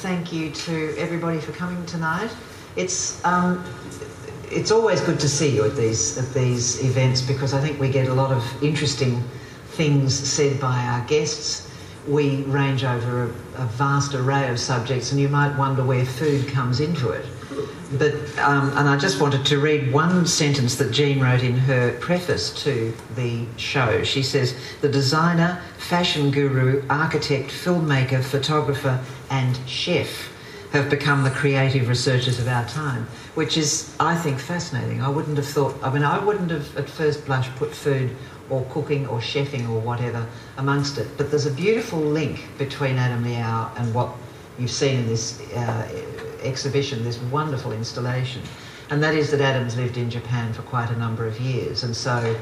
Thank you to everybody for coming tonight. It's um, it's always good to see you at these at these events because I think we get a lot of interesting things said by our guests. We range over a, a vast array of subjects, and you might wonder where food comes into it. But um, and I just wanted to read one sentence that Jean wrote in her preface to the show. She says, "The designer, fashion guru, architect, filmmaker, photographer, and chef have become the creative researchers of our time," which is, I think, fascinating. I wouldn't have thought. I mean, I wouldn't have at first blush put food or cooking or chefing or whatever amongst it. But there's a beautiful link between Adam Liaw and what you've seen in this. Uh, exhibition, this wonderful installation, and that is that Adams lived in Japan for quite a number of years, and so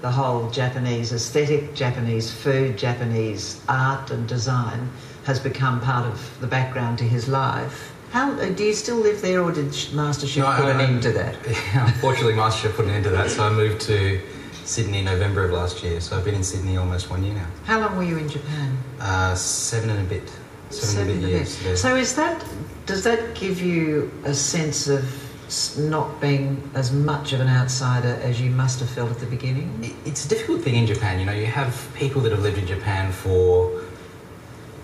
the whole Japanese aesthetic, Japanese food, Japanese art and design has become part of the background to his life. How uh, do you still live there, or did MasterChef No, put an end to that? Yeah, unfortunately, MasterChef put an end to that, so I moved to Sydney in November of last year. So I've been in Sydney almost one year now. How long were you in Japan? Uh, seven and a bit. Seven, a years. yeah. So is that does that give you a sense of not being as much of an outsider as you must have felt at the beginning? It's a difficult thing in Japan. You know, you have people that have lived in Japan for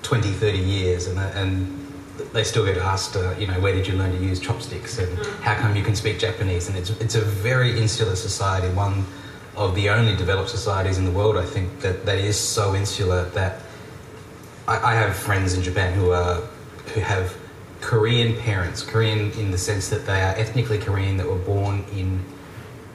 20, 30 years and, and they still get asked, uh, you know, where did you learn to use chopsticks and how come you can speak Japanese? And it's, it's a very insular society, one of the only developed societies in the world, I think, that, that is so insular that I, I have friends in Japan who are who have Korean parents, Korean in the sense that they are ethnically Korean that were born in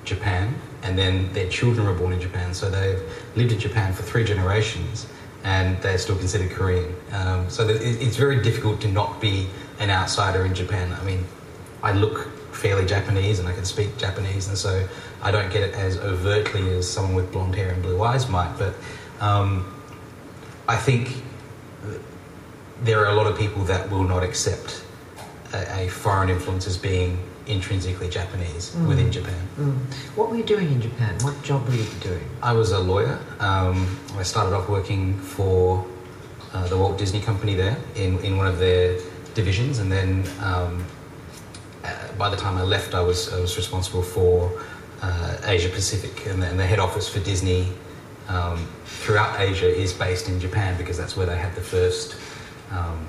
Japan, and then their children were born in Japan. So they've lived in Japan for three generations, and they're still considered Korean. Um, so it's very difficult to not be an outsider in Japan. I mean, I look fairly Japanese, and I can speak Japanese, and so I don't get it as overtly as someone with blonde hair and blue eyes might. But um, I think there are a lot of people that will not accept a, a foreign influence as being intrinsically Japanese Mm. within Japan. Mm. What were you doing in Japan? What job were you doing? I was a lawyer. Um, I started off working for uh, the Walt Disney Company there in, in one of their divisions, and then um, uh, by the time I left, I was, I was responsible for uh, Asia Pacific, and the, and the head office for Disney um, throughout Asia is based in Japan because that's where they had the first um,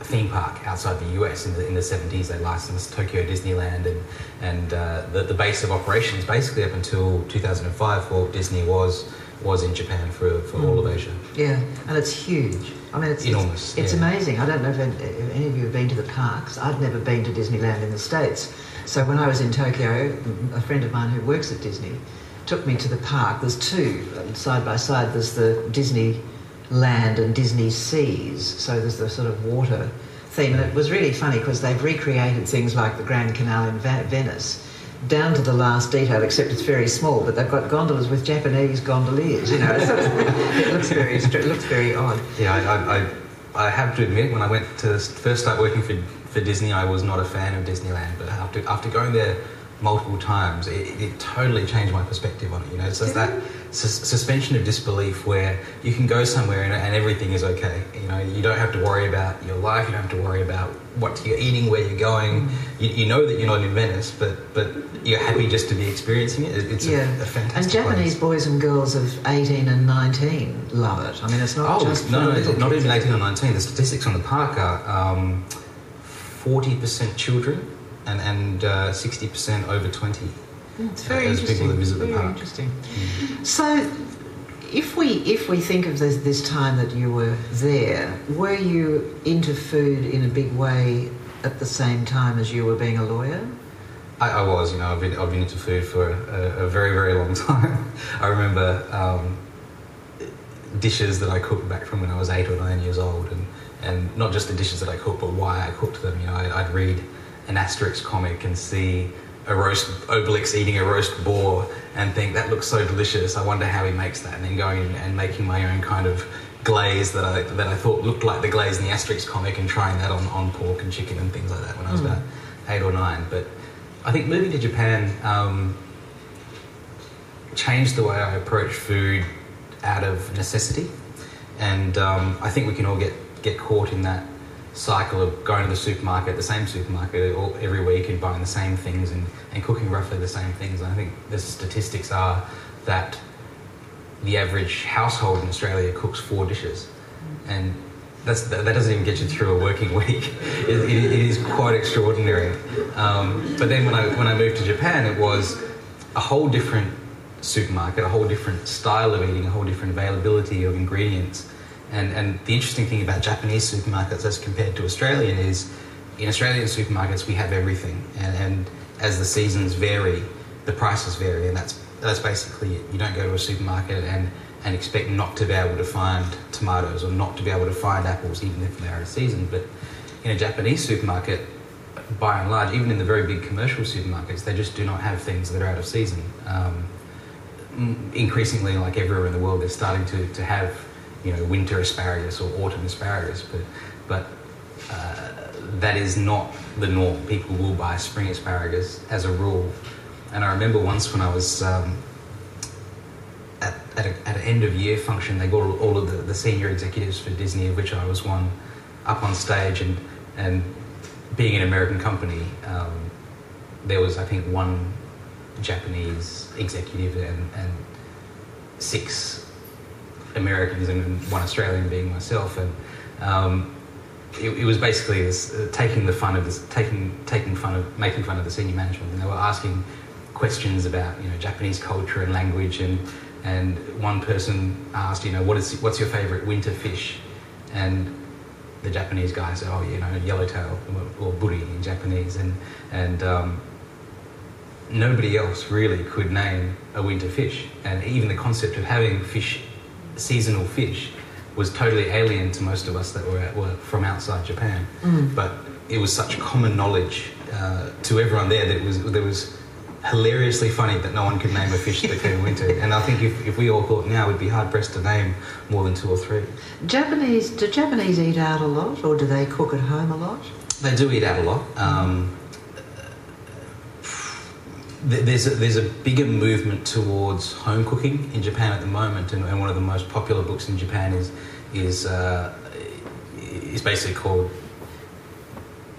theme park outside the US in the, in the 70s. They licensed Tokyo Disneyland, and, and uh, the, the base of operations basically up until 2005, Walt Disney was was in Japan for, for all of Asia. Yeah, and it's huge. I mean, it's Enormous, It's, it's yeah. amazing. I don't know if any, of you have been to the parks. I've never been to Disneyland in the States. So when I was in Tokyo, a friend of mine who works at Disney took me to the park. There's two uh, side by side. There's the Disney Land and Disney Seas. So there's the sort of water theme, and it was really funny because they've recreated things like the Grand Canal in Venice. Down to the last detail, except it's very small. But they've got gondolas with Japanese gondoliers. You know, it looks very, it looks very odd. Yeah, I, I, I have to admit, when I went to first start working for, for Disney, I was not a fan of Disneyland. But after, after going there multiple times, it, it totally changed my perspective on it. You know, it's just that sus- suspension of disbelief where you can go somewhere and, and everything is okay. You know, you don't have to worry about your life. You don't have to worry about what you're eating, where you're going. You, you know that you're not in Venice, but but you're happy just to be experiencing it. It- It's yeah, a, a fantastic and Japanese place. boys and girls of 18 and 19 love it. I mean, it's not Oh, just no, no, not even 18 or 19. The statistics on the park are um, 40% children and, and uh, 60% over 20. Mm, It's very as people interesting. that visit the very park. interesting. So, if we if we think of this, this time that you were there, were you into food in a big way at the same time as you were being a lawyer? I, I was, you know, I've been, I've been into food for a, a very, very long time. I remember um, dishes that I cooked back from when I was eight or nine years old, and, and not just the dishes that I cooked, but why I cooked them. You know, I, I'd read an Asterix comic and see a roast Obelix eating a roast boar and think that looks so delicious. I wonder how he makes that, and then going and, making my own kind of glaze that I that I thought looked like the glaze in the Asterix comic, and trying that on, on pork and chicken and things like that when I was Mm. about eight or nine. But I think moving to Japan um, changed the way I approach food out of necessity, and um, I think we can all get get caught in that cycle of going to the supermarket, the same supermarket all, every week and buying the same things and, and cooking roughly the same things. And I think the statistics are that the average household in Australia cooks four dishes. And that's, that doesn't even get you through a working week. it, it, it is quite extraordinary. Um, but then when I, when I moved to Japan, it was a whole different supermarket, a whole different style of eating, a whole different availability of ingredients. And, and the interesting thing about Japanese supermarkets as compared to Australian is in Australian supermarkets we have everything. And, and as the seasons vary, the prices vary. And that's, that's basically it. You don't go to a supermarket and, and expect not to be able to find tomatoes or not to be able to find apples, even if they are in season. But in a Japanese supermarket, by and large, even in the very big commercial supermarkets, they just do not have things that are out of season. Um, increasingly, like everywhere in the world, they're starting to, to have, you know, winter asparagus or autumn asparagus, but, but uh, that is not the norm. People will buy spring asparagus as a rule. And I remember once when I was um, at, at, a, at, an end of year function, they got all of the, the senior executives for Disney, of which I was one, up on stage. And, and being an American company, um, there was, I think, one Japanese executive and, and six Americans and one Australian being myself. And um, it, it, was basically this, uh, taking the fun of this, taking, taking fun of, making fun of the senior management. And they were asking questions about, you know, Japanese culture and language and and one person asked, you know, what is what's your favorite winter fish? And the Japanese guy said, oh, you know, yellowtail or, buri in Japanese, and and um, nobody else really could name a winter fish, and even the concept of having fish, seasonal fish, was totally alien to most of us that were, at, were from outside Japan. Mm. But it was such common knowledge uh, to everyone there that it was there was hilariously funny that no one could name a fish that came winter. And I think if, if we all thought now, we'd be hard pressed to name more than two or three. Japanese, do Japanese eat out a lot or do they cook at home a lot? They do eat out a lot. Um, there's a, there's a bigger movement towards home cooking in Japan at the moment, and, and one of the most popular books in Japan is is uh, is basically called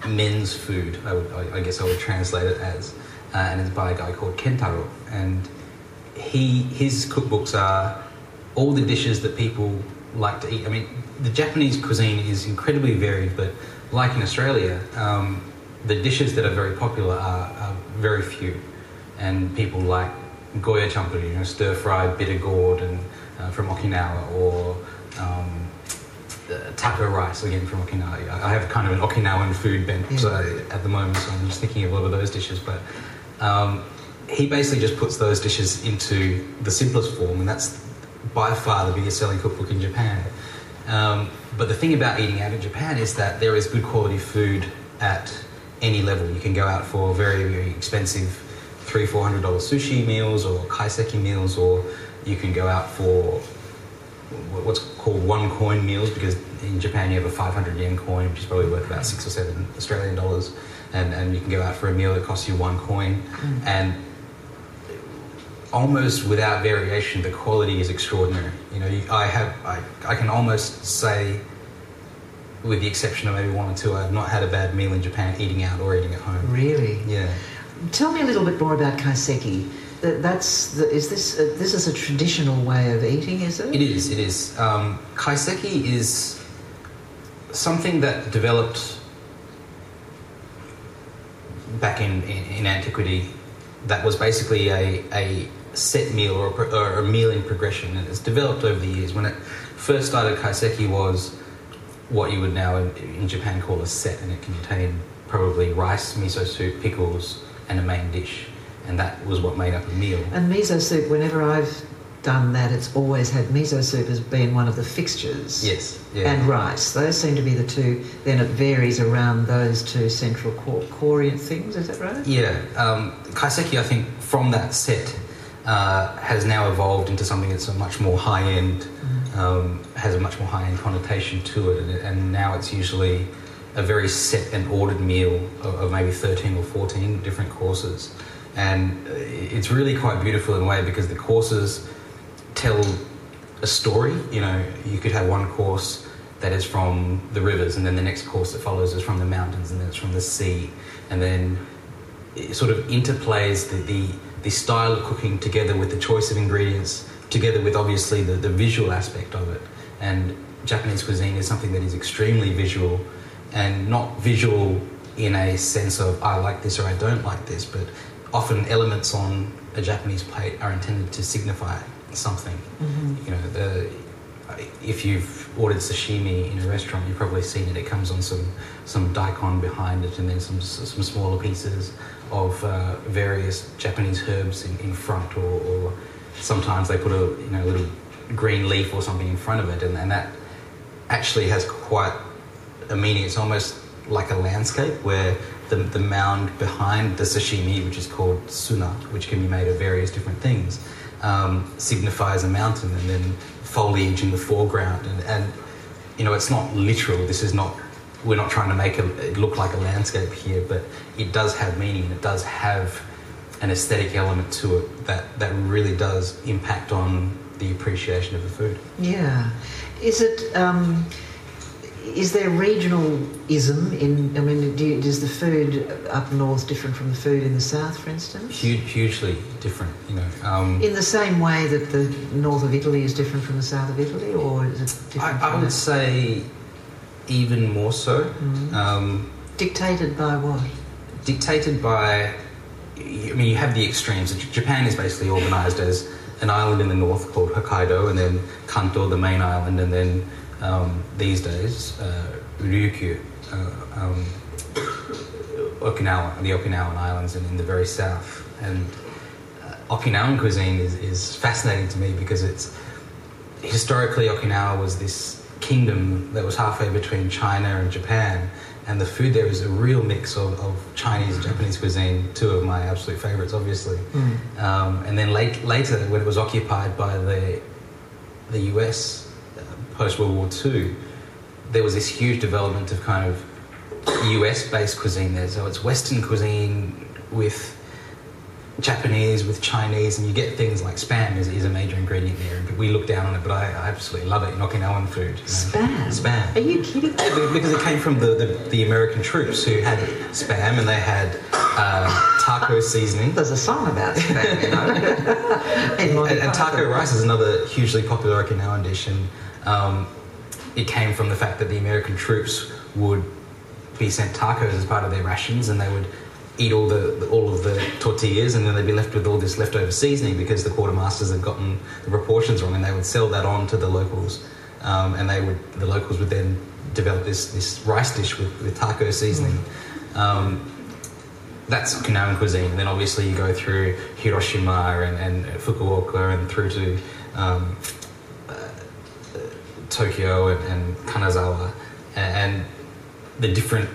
Men's Food. I, would, I, guess I would translate it as uh, and it's by a guy called Kentaro. And he his cookbooks are all the dishes that people like to eat. I mean, the Japanese cuisine is incredibly varied, but like in Australia, um, the dishes that are very popular are, are, very few, and people like goya champuru, you know, stir fried bitter gourd, and uh, from Okinawa, or um, taco rice again from Okinawa. I have kind of an Okinawan food bent yeah. so, at the moment, so I'm just thinking of a lot of those dishes, but um, he basically just puts those dishes into the simplest form, and that's by far the biggest selling cookbook in Japan. Um, but the thing about eating out in Japan is that there is good quality food at any level. You can go out for very, very expensive three, four hundred dollar sushi meals or kaiseki meals, or you can go out for what's called one coin meals because in Japan you have a 500 yen coin, which is probably worth about six or seven Australian dollars and, and you can go out for a meal that costs you one coin. Mm. And almost without variation, the quality is extraordinary. You know, you, I have, I, I can almost say, with the exception of maybe one or two, I've not had a bad meal in Japan eating out or eating at home. Really? Yeah. Tell me a little bit more about kaiseki. That's the, is this a, this is a traditional way of eating, is it? It is. It is. Um, kaiseki is something that developed back in, in, in, antiquity that was basically a, a set meal or a, or a, meal in progression and it's developed over the years. When it first started, kaiseki was what you would now in, in Japan call a set and it contained probably rice, miso soup, pickles and a main dish and that was what made up a meal. And miso soup, whenever I've done that, it's always had miso soup as being one of the fixtures. Yes. Yeah. And rice. Those seem to be the two. Then it varies around those two central core, things. Is that right? Yeah. Um, kaiseki, I think, from that set, uh, has now evolved into something that's a much more high end, mm-hmm. um, has a much more high end connotation to it, and, and, now it's usually a very set and ordered meal of, maybe 13 or 14 different courses. And uh, it's really quite beautiful in a way because the courses tell a story. You know, you could have one course that is from the rivers, and then the next course that follows is from the mountains, and then it's from the sea, and then it sort of interplays the, the, the style of cooking together with the choice of ingredients, together with obviously the, the visual aspect of it. And Japanese cuisine is something that is extremely visual, and not visual in a sense of I like this or I don't like this, but often elements on a Japanese plate are intended to signify something. Mhm. You know, the, if you've ordered sashimi in a restaurant, you've probably seen it. It comes on some some daikon behind it, and then some some smaller pieces of uh, various Japanese herbs in, in front, or, or sometimes they put a you know little green leaf or something in front of it, and, and that actually has quite a meaning. It's almost like a landscape where the, the mound behind the sashimi, which is called tsuma, which can be made of various different things, um, signifies a mountain, and then foliage in the foreground. And, and you know, it's not literal. This is not. We're not trying to make a, it look like a landscape here, but it does have meaning. and It does have an aesthetic element to it that that really does impact on the appreciation of the food. Yeah. Is it? Um, is there regionalism in? I mean, do you, is the food up north different from the food in the south, for instance? Huge, hugely different, you know. Um, In the same way that the north of Italy is different from the south of Italy, or is it different? I, I would that? say even more so. Mhm. Um, Dictated by what? dictated by, I mean, you have the extremes. Japan is basically organized as an island in the north called Hokkaido, and then Kanto, the main island, and then um, these days, uh, Ryukyu, uh, um, Okinawa, the Okinawan Islands, and in the very south. And uh, Okinawan cuisine is, is fascinating to me because it's historically Okinawa was this kingdom that was halfway between China and Japan, and the food there is a real mix of, of Chinese and Japanese cuisine, two of my absolute favorites, obviously. Mm. Um, and then late, later, when it was occupied by the the US post World War II, there was this huge development of kind of US based cuisine there. So it's Western cuisine with Japanese, with Chinese, and you get things like spam is, is a major ingredient there. But we look down on it, but I, I absolutely love it in Okinawan food. you know. Spam. Spam. Are you kidding? Because it came from the, the, the American troops who had spam and they had uh, taco seasoning. There's a song about spam, you know. Monty And, and taco rice is another hugely popular Okinawan dish, and um, it came from the fact that the American troops would be sent tacos as part of their rations, and they would eat all the all of the tortillas, and then they'd be left with all this leftover seasoning because the quartermasters had gotten the proportions wrong, and they would sell that on to the locals, um, and they would the locals would then develop this this rice dish with, with taco seasoning. Um, that's Okinawan cuisine. Then obviously you go through Hiroshima and, and Fukuoka and through to um, Tokyo and, and Kanazawa, and, and the different.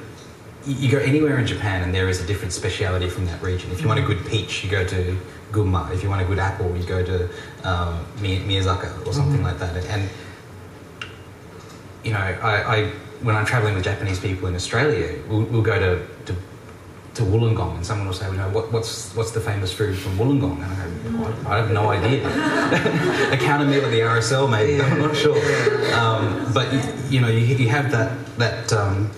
You go anywhere in Japan and there is a different speciality from that region. If you want a good peach, you go to Gunma. If you want a good apple, you go to um, Miyazaka or something Mhm. like that. And you know, I, I when I'm traveling with Japanese people in Australia, we'll, we'll go to, to to Wollongong, and someone will say, "You know, what, what's what's the famous food from Wollongong?" And I go, "I I have no idea. a counter meal at the RSL, maybe. I'm not sure. Um, but you, you know, you, you have that that. Um,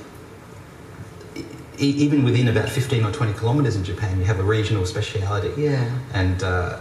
e- even within about 15 or 20 kilometres in Japan, you have a regional speciality Yeah. and uh,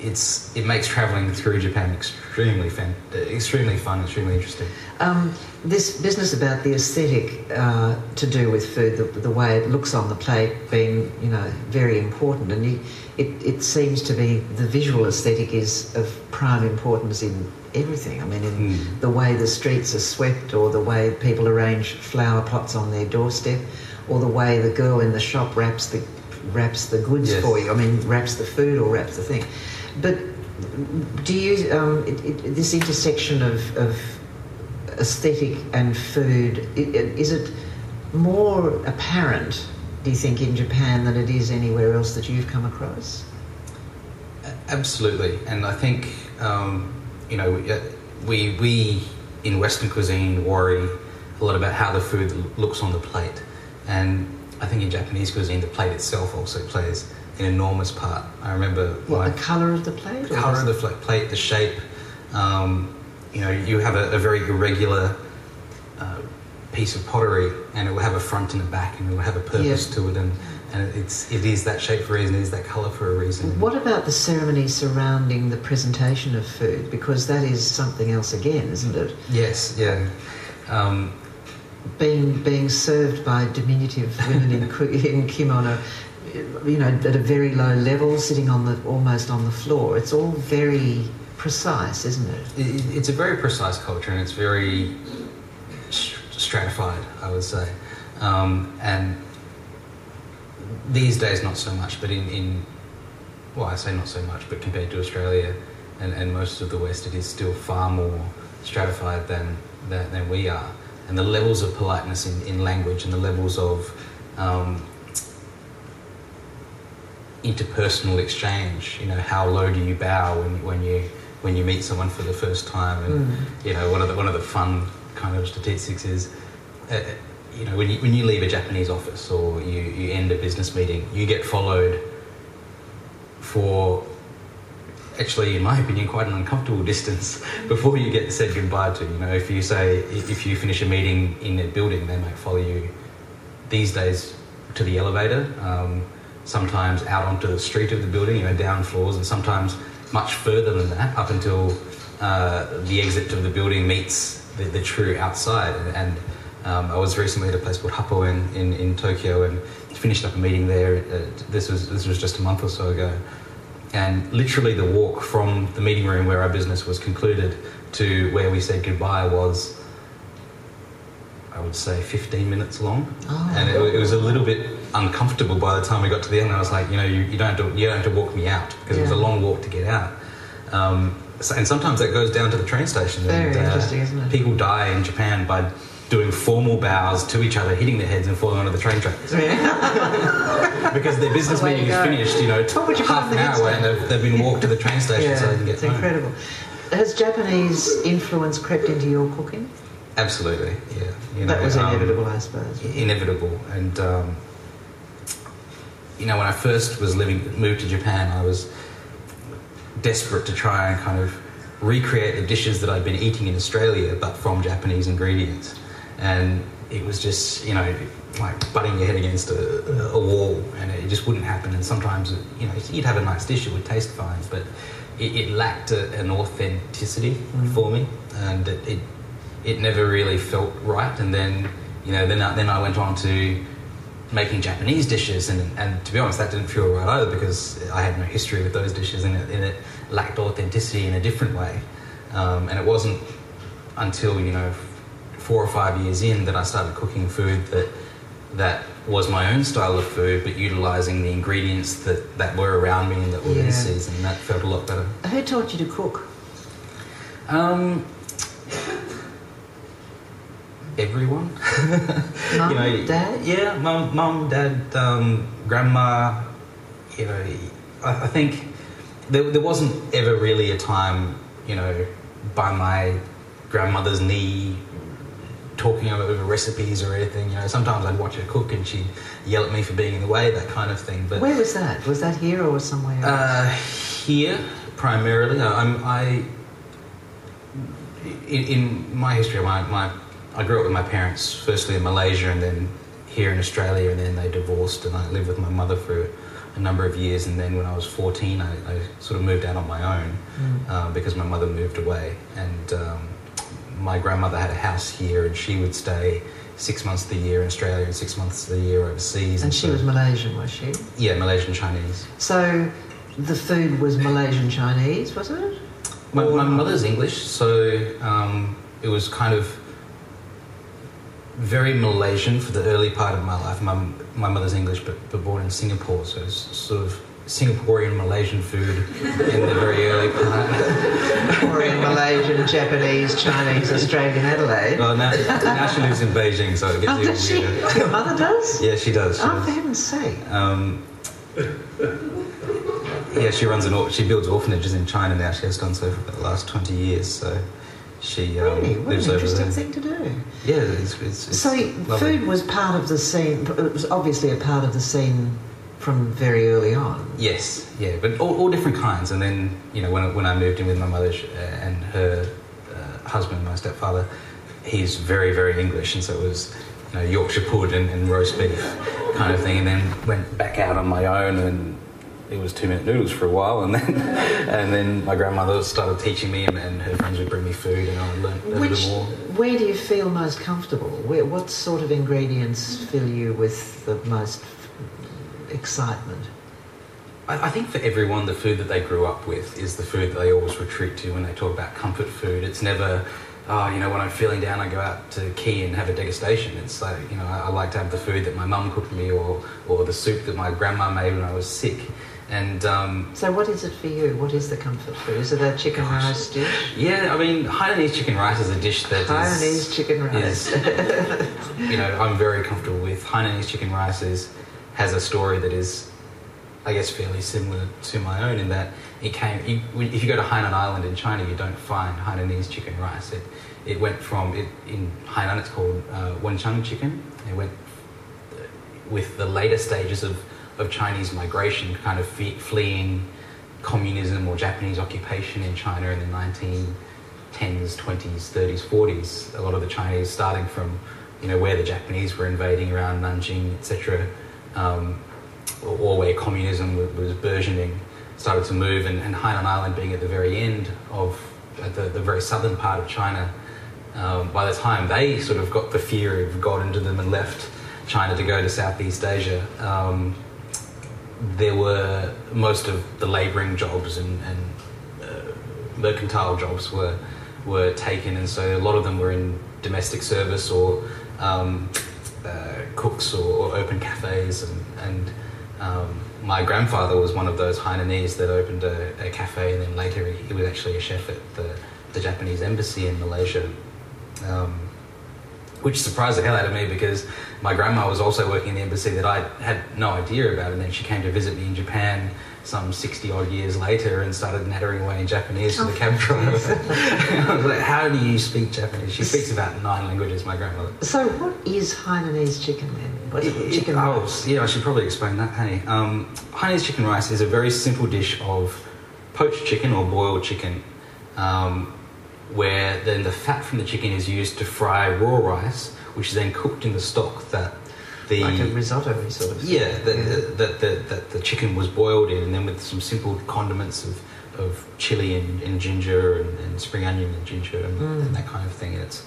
it's it makes traveling through Japan extremely fan, extremely fun, extremely interesting. Um, this business about the aesthetic uh, to do with food, the, the way it looks on the plate, being you know very important, and you, it it seems to be the visual aesthetic is of prime importance in everything. I mean, in Mm. the way the streets are swept, or the way people arrange flower pots on their doorstep, or the way the girl in the shop wraps the wraps the goods Yes. for you. I mean, wraps the food or wraps the thing. But do you um, it, it, this intersection of, of aesthetic and food i- i- is it more apparent? Do you think in Japan than it is anywhere else that you've come across? Absolutely, and I think um, you know uh, we we in Western cuisine worry a lot about how the food looks on the plate, and I think in Japanese cuisine the plate itself also plays an enormous part. I remember What my the colour of the plate? the colour of the plate, the shape. Um, you know, you have a, a very irregular piece of pottery, and it will have a front and a back, and it will have a purpose Yeah. to it, and, and it's it is that shape for a reason, it is that colour for a reason. What about the ceremony surrounding the presentation of food? Because that is something else again, isn't it? Yes, yeah. Um, Being being served by diminutive women in, in kimono, you know, at a very low level, sitting on the almost on the floor. It's all very precise, isn't it? it, it's a very precise culture, and it's very stratified, I would say. Um, and these days, not so much, but in, in well, I say not so much, but compared to Australia and, and most of the West, it is still far more stratified than, than, than we are. And the levels of politeness in, in language and the levels of um, interpersonal exchange, you know, how low do you bow when, when you when you meet someone for the first time? And Mm. you know, one of the one of the fun kind of statistics is, uh, you know, when you when you leave a Japanese office or you, you end a business meeting, you get followed for actually, in my opinion, quite an uncomfortable distance before you get said goodbye to. You know, if you say if you finish a meeting in a building, they might follow you. These days, to the elevator, um, sometimes out onto the street of the building, you know, down floors, and sometimes much further than that, up until uh, the exit of the building meets the, the true outside. And, and um, I was recently at a place called Happo in, in, in Tokyo and finished up a meeting there. Uh, this was this was just a month or so ago, and literally the walk from the meeting room where our business was concluded to where we said goodbye was. I would say 15 minutes long, Oh. and it, it was a little bit uncomfortable by the time we got to the end. I was like, you know, you, you don't have to you don't have to walk me out because it was a long walk to get out. Um, so, and sometimes that goes down to the train station. Very and, uh, interesting, isn't it? People die in Japan by doing formal bows to each other, hitting their heads and falling onto the train tracks because their business Away meeting is finished. You know, What you half an hour away, and they've, they've been walked to the train station so they can get it's home. incredible. Has Japanese influence crept into your cooking? Absolutely, yeah. You know, that was um, inevitable, I suppose. inevitable. And um, you know, when I first was living, moved to Japan, I was desperate to try and kind of recreate the dishes that I'd been eating in Australia, but from Japanese ingredients. And it was just, you know, like butting your head against a, a wall, and it just wouldn't happen. And sometimes, you know, you'd have a nice dish, it would taste fine, but it, it lacked a, an authenticity Mm. for me, and it, it it never really felt right. And then, you know, then I, then I went on to making Japanese dishes, and, and to be honest, that didn't feel right either because I had no history with those dishes, and it, and it lacked authenticity in a different way. Um, and it wasn't until you know four or five years in that I started cooking food that that was my own style of food, but utilizing the ingredients that, that were around me and that were Yeah. in season. And that felt a lot better. Who taught you to cook? Um, everyone. Mum, you know, dad? Yeah, mum, mum, dad, um, grandma. You know, I, I think there, there wasn't ever really a time, you know, by my grandmother's knee talking over recipes or anything. You know, sometimes I'd watch her cook and she'd yell at me for being in the way, that kind of thing. But Where was that? Was that here or somewhere else? uh, here, primarily, I- I'm, I. In, in my history, my, my, I grew up with my parents, firstly in Malaysia and then here in Australia, and then they divorced, and I lived with my mother for a number of years. And then when I was 14, I, I sort of moved out on my own Mm. uh, because my mother moved away. And um, my grandmother had a house here, and she would stay six months of the year in Australia and six months of the year overseas. and she so- was Malaysian, was she? Yeah, Malaysian Chinese. So the food was Malaysian Chinese, wasn't it? My, my mother's English, so um, it was kind of very Malaysian for the early part of my life. My, my mother's English, but, but born in Singapore, so it's sort of Singaporean Malaysian food in the very early part. Korean, Malaysian, Japanese, Chinese, Australian, Adelaide. Well, now, now she lives in Beijing, so it gets Oh, even does she? Your mother does? Yeah, she does. She Oh, for heaven's sake. Um, yeah, she runs an or- she builds orphanages in China now. She has done so for the last twenty years. So she um, Really? What an interesting thing to do. Yeah, it's, it's, it's So lovely. food was part of the scene, it was obviously a part of the scene from very early on. Yes, yeah, but all, all different kinds. And then, you know, when, I- when I moved in with my mother uh, and her uh, husband, my stepfather, he's very, very English, and so it was you know, Yorkshire pudding and, and roast beef kind of thing, and then went back out on my own and it was two minute noodles for a while, and then and then my grandmother started teaching me, and, and her friends would bring me food, and I learned a Which, little more. where do you feel most comfortable? Where, what sort of ingredients fill you with the most excitement? I, I think for everyone, the food that they grew up with is the food that they always retreat to when they talk about comfort food. It's never, oh, you know, when I'm feeling down, I go out to Quay and have a degustation. It's like, you know, I, I like to have the food that my mum cooked me or, or the soup that my grandma made when I was sick. And um, So, what is it for you? What is the comfort food? Is it a chicken Gosh. rice dish? yeah, I mean, Hainanese chicken rice is a dish that is- Hainanese chicken rice. is, you know, I'm very comfortable with. Hainanese chicken rice is, has a story that is, I guess, fairly similar to my own in that it came. You, if you go to Hainan Island in China, you don't find Hainanese chicken rice. It, it went from it, in Hainan. It's called uh, Wenchang chicken. It went uh, with the later stages of, of Chinese migration, kind of fleeing communism or Japanese occupation in China in the 1910s, 20s, 30s, 40s. A lot of the Chinese, starting from you know where the Japanese were invading around Nanjing, etc., um, or, or where communism was, was burgeoning, started to move, and, and Hainan Island being at the very end of at the, the very southern part of China. Um, by the time they sort of got the fear of God into them and left China to go to Southeast Asia, um, there were most of the labouring jobs and, and uh, mercantile jobs were were taken, and so a lot of them were in domestic service or um, uh, cooks or, or open cafes, and, and um, my grandfather was one of those Hainanese that opened a, a cafe, and then later he, he was actually a chef at the, the Japanese embassy in Malaysia. Um, which surprised the hell out of me because my grandma was also working in the embassy that I had no idea about, and then she came to visit me in Japan some 60 odd years later and started nattering away in Japanese to the cab driver. I was like, How do you speak Japanese? She speaks about nine languages, my grandmother. So, what is Hainanese chicken then? What is it? Chicken oh, rice? yeah, I should probably explain that, honey. Um, Hainanese chicken rice is a very simple dish of poached chicken or boiled chicken, um, where then the fat from the chicken is used to fry raw rice, which is then cooked in the stock that the Like a risotto sort of yeah, that that the, that the chicken was boiled in, and then with some simple condiments of, of chili and, and ginger and, and spring onion and ginger and, Mm. and that kind of thing. And it's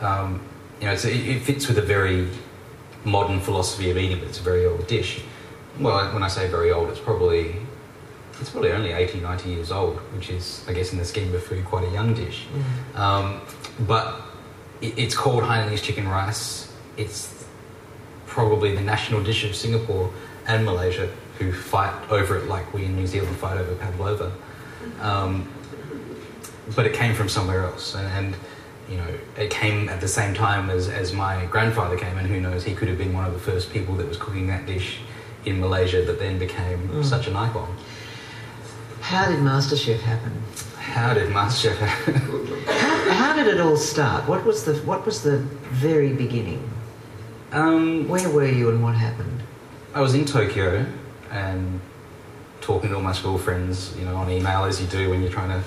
um, you know, it's, it, it fits with a very modern philosophy of eating, but it's a very old dish. Well, when I say very old, it's probably it's probably only 80, 90 years old, which is, I guess, in the scheme of food, quite a young dish. Mm. Um, but it, it's called Hainanese chicken rice. It's probably the national dish of Singapore and Malaysia, who fight over it like we in New Zealand fight over pavlova. Um, but it came from somewhere else, and, and you know, it came at the same time as, as my grandfather came, and who knows, he could have been one of the first people that was cooking that dish in Malaysia that then became Mm. such an icon. How did MasterChef happen? How did MasterChef happen? How, how did it all start? What was the What was the very beginning? um, Where were you and what happened? I was in Tokyo and talking to all my school friends, you know, on email as you do when you're trying to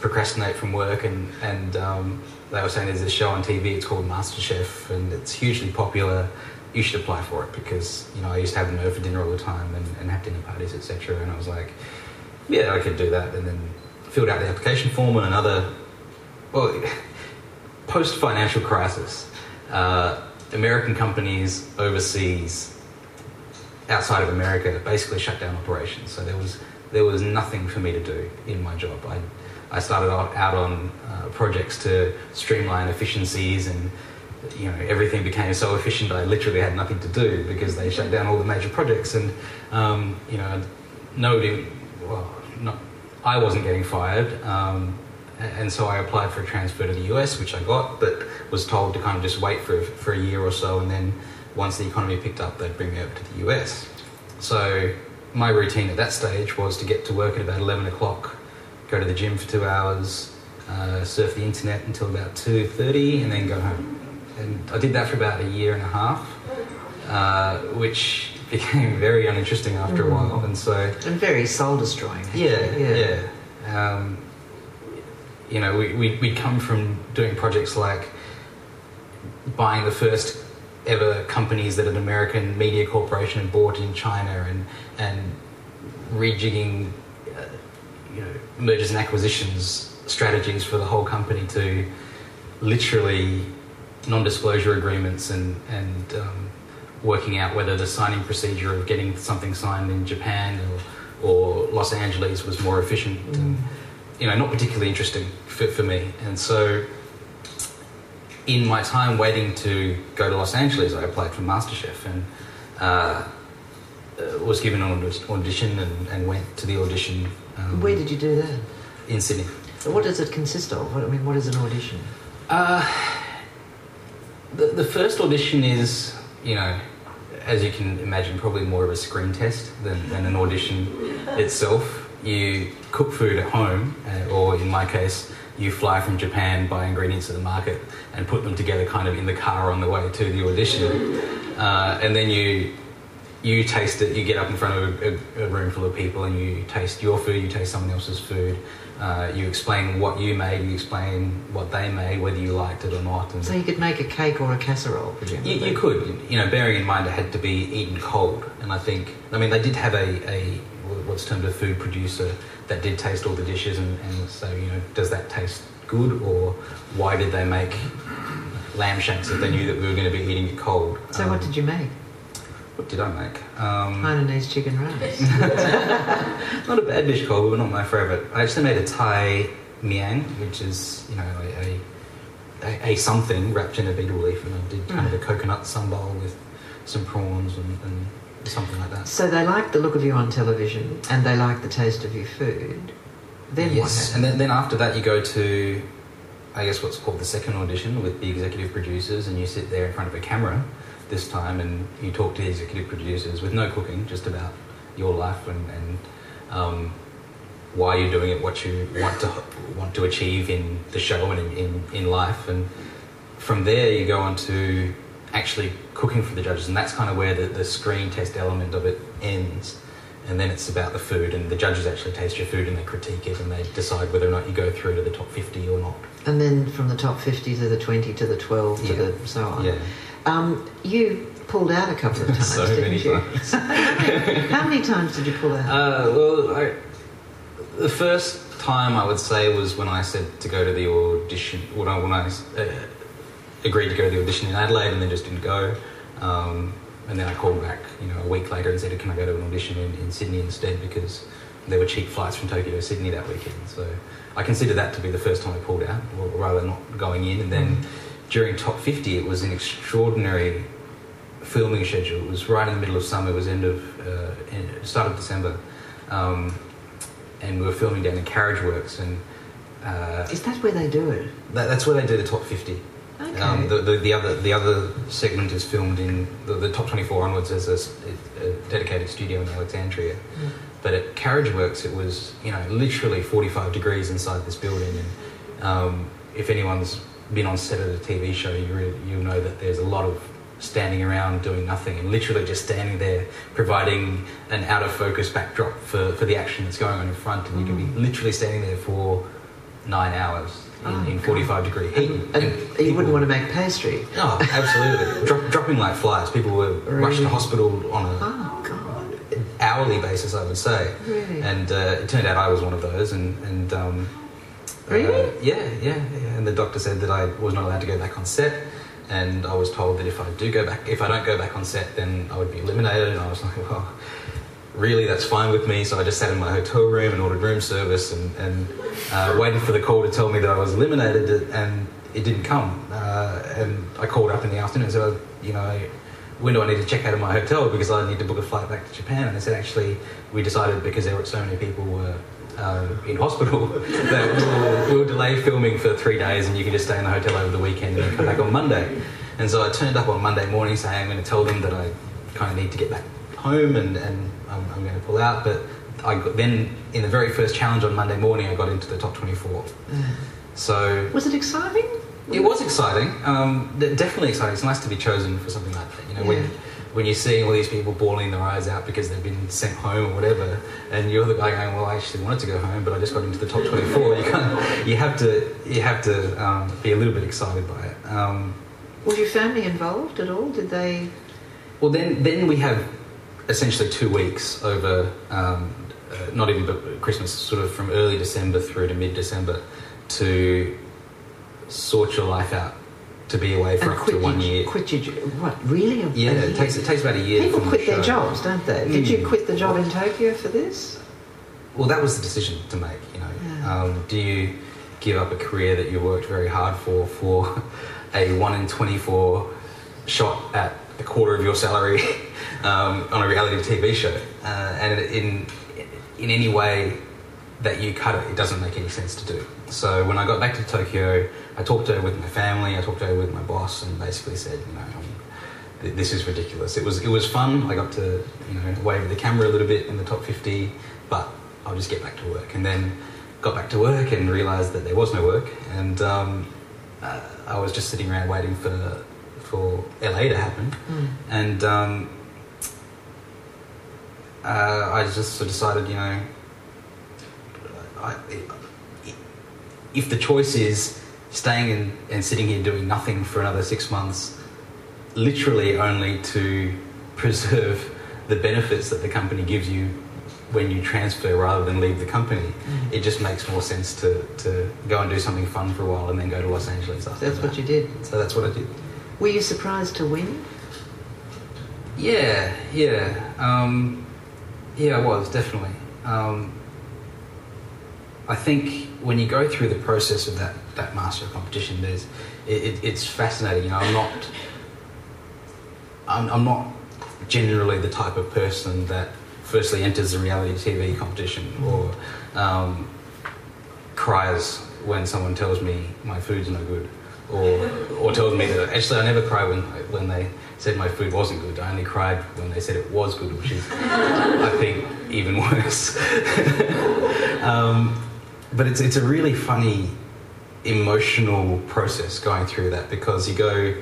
procrastinate from work, and and um, they were saying there's this show on TV, it's called MasterChef, and it's hugely popular. You should apply for it because you know I used to have them over for dinner all the time and, and have dinner parties, etc. And I was like, yeah, I could do that, and then filled out the application form and another. Well, post financial crisis, uh, American companies overseas outside of America basically shut down operations. So there was there was nothing for me to do in my job. I I started out, out on uh, projects to streamline efficiencies and you know everything became so efficient I literally had nothing to do because they shut down all the major projects and um, you know nobody well not I wasn't getting fired um, and so I applied for a transfer to the US which I got but was told to kind of just wait for for a year or so and then once the economy picked up they'd bring me over to the US so my routine at that stage was to get to work at about 11 o'clock, go to the gym for two hours, uh, surf the internet until about 2.30 and then go home. And I did that for about a year and a half, uh, which became very uninteresting after a while. And so And very soul destroying. yeah, yeah. Um, you know, we, we, we'd come from doing projects like buying the first ever companies that an American media corporation bought in China and and rejigging uh, you know mergers and acquisitions strategies for the whole company to literally non-disclosure agreements and and um, working out whether the signing procedure of getting something signed in Japan or, or Los Angeles was more efficient. Mm. And, you know, not particularly interesting for, for me. And so, in my time waiting to go to Los Angeles, I applied for MasterChef and uh, uh was given an audition and, and, went to the audition. Um, Where did you do that? In Sydney. So what does it consist of? What, I mean, what is an audition? Uh, the, the first audition is, you know, as you can imagine, probably more of a screen test than, than an audition itself. You cook food at home, uh, or in my case, you fly from Japan, buy ingredients at the market, and put them together kind of in the car on the way to the audition. Uh, and then you you taste it, you get up in front of a, a, room full of people and you taste your food, you taste someone else's food, uh, you explain what you made, you explain what they made, whether you liked it or not. so you could make a cake or a casserole, presumably? You, you, could, you know, bearing in mind it had to be eaten cold. And I think, I mean, they did have a, a what's termed a food producer that did taste all the dishes and, and so, you know, does that taste good or why did they make lamb shanks if they knew that we were going to be eating it cold? So um, what did you make? What did I make? Um, Hainanese chicken rice. not a bad dish, Cole, but not my favourite. I actually made a Thai miang, which is you know a, a, a something wrapped in a betel leaf, and I did kind of a coconut sambal with some prawns and, and something like that. So they like the look of you on television, and they like the taste of your food. Then yes, and then, then after that you go to, I guess what's called the second audition with the executive producers, and you sit there in front of a camera this time and you talk to the executive producers with no cooking, just about your life and, and um, why you're doing it, what you want to want to achieve in the show and in, in, in life. And from there, you go on to actually cooking for the judges, and that's kind of where the, the screen test element of it ends. And then it's about the food, and the judges actually taste your food and they critique it and they decide whether or not you go through to the top 50 or not. And then from the top 50 to the 20 to the 12 to the so on. Yeah. Um, you pulled out a couple of times, so didn't you? Times. How many times did you pull out? Uh, well, I, the first time I would say was when I said to go to the audition, when I, when I uh, agreed to go to the audition in Adelaide and then just didn't go. Um, and then I called back, you know, a week later and said, "Can I go to an audition in, in Sydney instead?" Because there were cheap flights from Tokyo to Sydney that weekend. So I consider that to be the first time I pulled out, or rather not going in. And then. Mm during Top 50, it was an extraordinary filming schedule. It was right in the middle of summer. It was end of uh, start of December, um, and we were filming down in Carriageworks. And uh, is that where they do it? That, that's where they do the top 50. Okay. Um, the, the, the, other the other segment is filmed in the, the top 24 onwards as a, a, dedicated studio in Alexandria. Mm. But at Carriageworks, it was you know literally 45 degrees inside this building, and um, if anyone's been on set of a TV show, you really, you'll know that there's a lot of standing around doing nothing and literally just standing there providing an out of focus backdrop for, for the action that's going on in front. And you can be mm. literally standing there for nine hours in, oh, in 45 degree heat. And, and, you wouldn't want to make pastry. Oh absolutely. Dro- dropping like flies. People were really? rushed to hospital on a oh, hourly basis I would say. Really? and uh, it turned out I was one of those and, and um, Really? Uh, yeah, yeah, yeah. And the doctor said that I was not allowed to go back on set, and I was told that if I do go back, if I don't go back on set, then I would be eliminated. And I was like, well, really, that's fine with me. So I just sat in my hotel room and ordered room service and, and uh, waited for the call to tell me that I was eliminated, and it didn't come. Uh, and I called up in the afternoon and said, you know, when do I need to check out of my hotel because I need to book a flight back to Japan? And they said, actually, we decided because there were so many people were um, in hospital that we'll, we'll, delay filming for three days and you can just stay in the hotel over the weekend and come back on Monday. And so I turned up on Monday morning saying I'm going to tell them that I kind of need to get back home and, and I'm, I'm going to pull out. But I got, then in the very first challenge on Monday morning, I got into the top 24. So was it exciting? It was exciting. Um, definitely exciting. It's nice to be chosen for something like that. You know, yeah. when when you're seeing all these people bawling their eyes out because they've been sent home or whatever, and you're the guy going, "Well, I actually wanted to go home, but I just got into the top 24." You kind you have to you have to um, be a little bit excited by it. Um, Was your family involved at all? Did they? Well, then then we have essentially two weeks over, um, uh, not even but Christmas, sort of from early December through to mid December, to sort your life out, to be away for and up quit to one your, year. Quit your what? Really? Yeah, it takes it takes about a year. People film the quit their jobs, don't they? Did you Mm. quit the job in Tokyo for this? Well, that was the decision to make. You know, Yeah. um, do you give up a career that you worked very hard for for a one in twenty four shot at a quarter of your salary um, on a reality TV show, uh, and in in any way that you cut it, it doesn't make any sense to do. So when I got back to Tokyo, I talked to her with my family, I talked to her with my boss, and basically said, you know. um, This is ridiculous. It was it was fun. I got to you know wave the camera a little bit in the top fifty, but I'll just get back to work. And then got back to work and realised that there was no work, and um, uh, I was just sitting around waiting for for LA to happen. Mm. And um, uh, I just sort of decided, you know, I, if the choice is staying and, and sitting here doing nothing for another six months, literally only to preserve the benefits that the company gives you when you transfer rather than leave the company, Mm. it just makes more sense to, to go and do something fun for a while and then go to Los Angeles after That's that. what you did. So that's what I did. Were you surprised to win? Yeah, yeah, um, yeah. I was definitely. Um, I think when you go through the process of that that master competition, there's it, it, it's fascinating. You know, I'm not. I'm, I'm not generally the type of person that firstly enters a reality TV competition or um, cries when someone tells me my food's no good, or or tells me that actually I never cried when when they said my food wasn't good. I only cried when they said it was good, which is I think even worse. um, but it's it's a really funny emotional process going through that because you go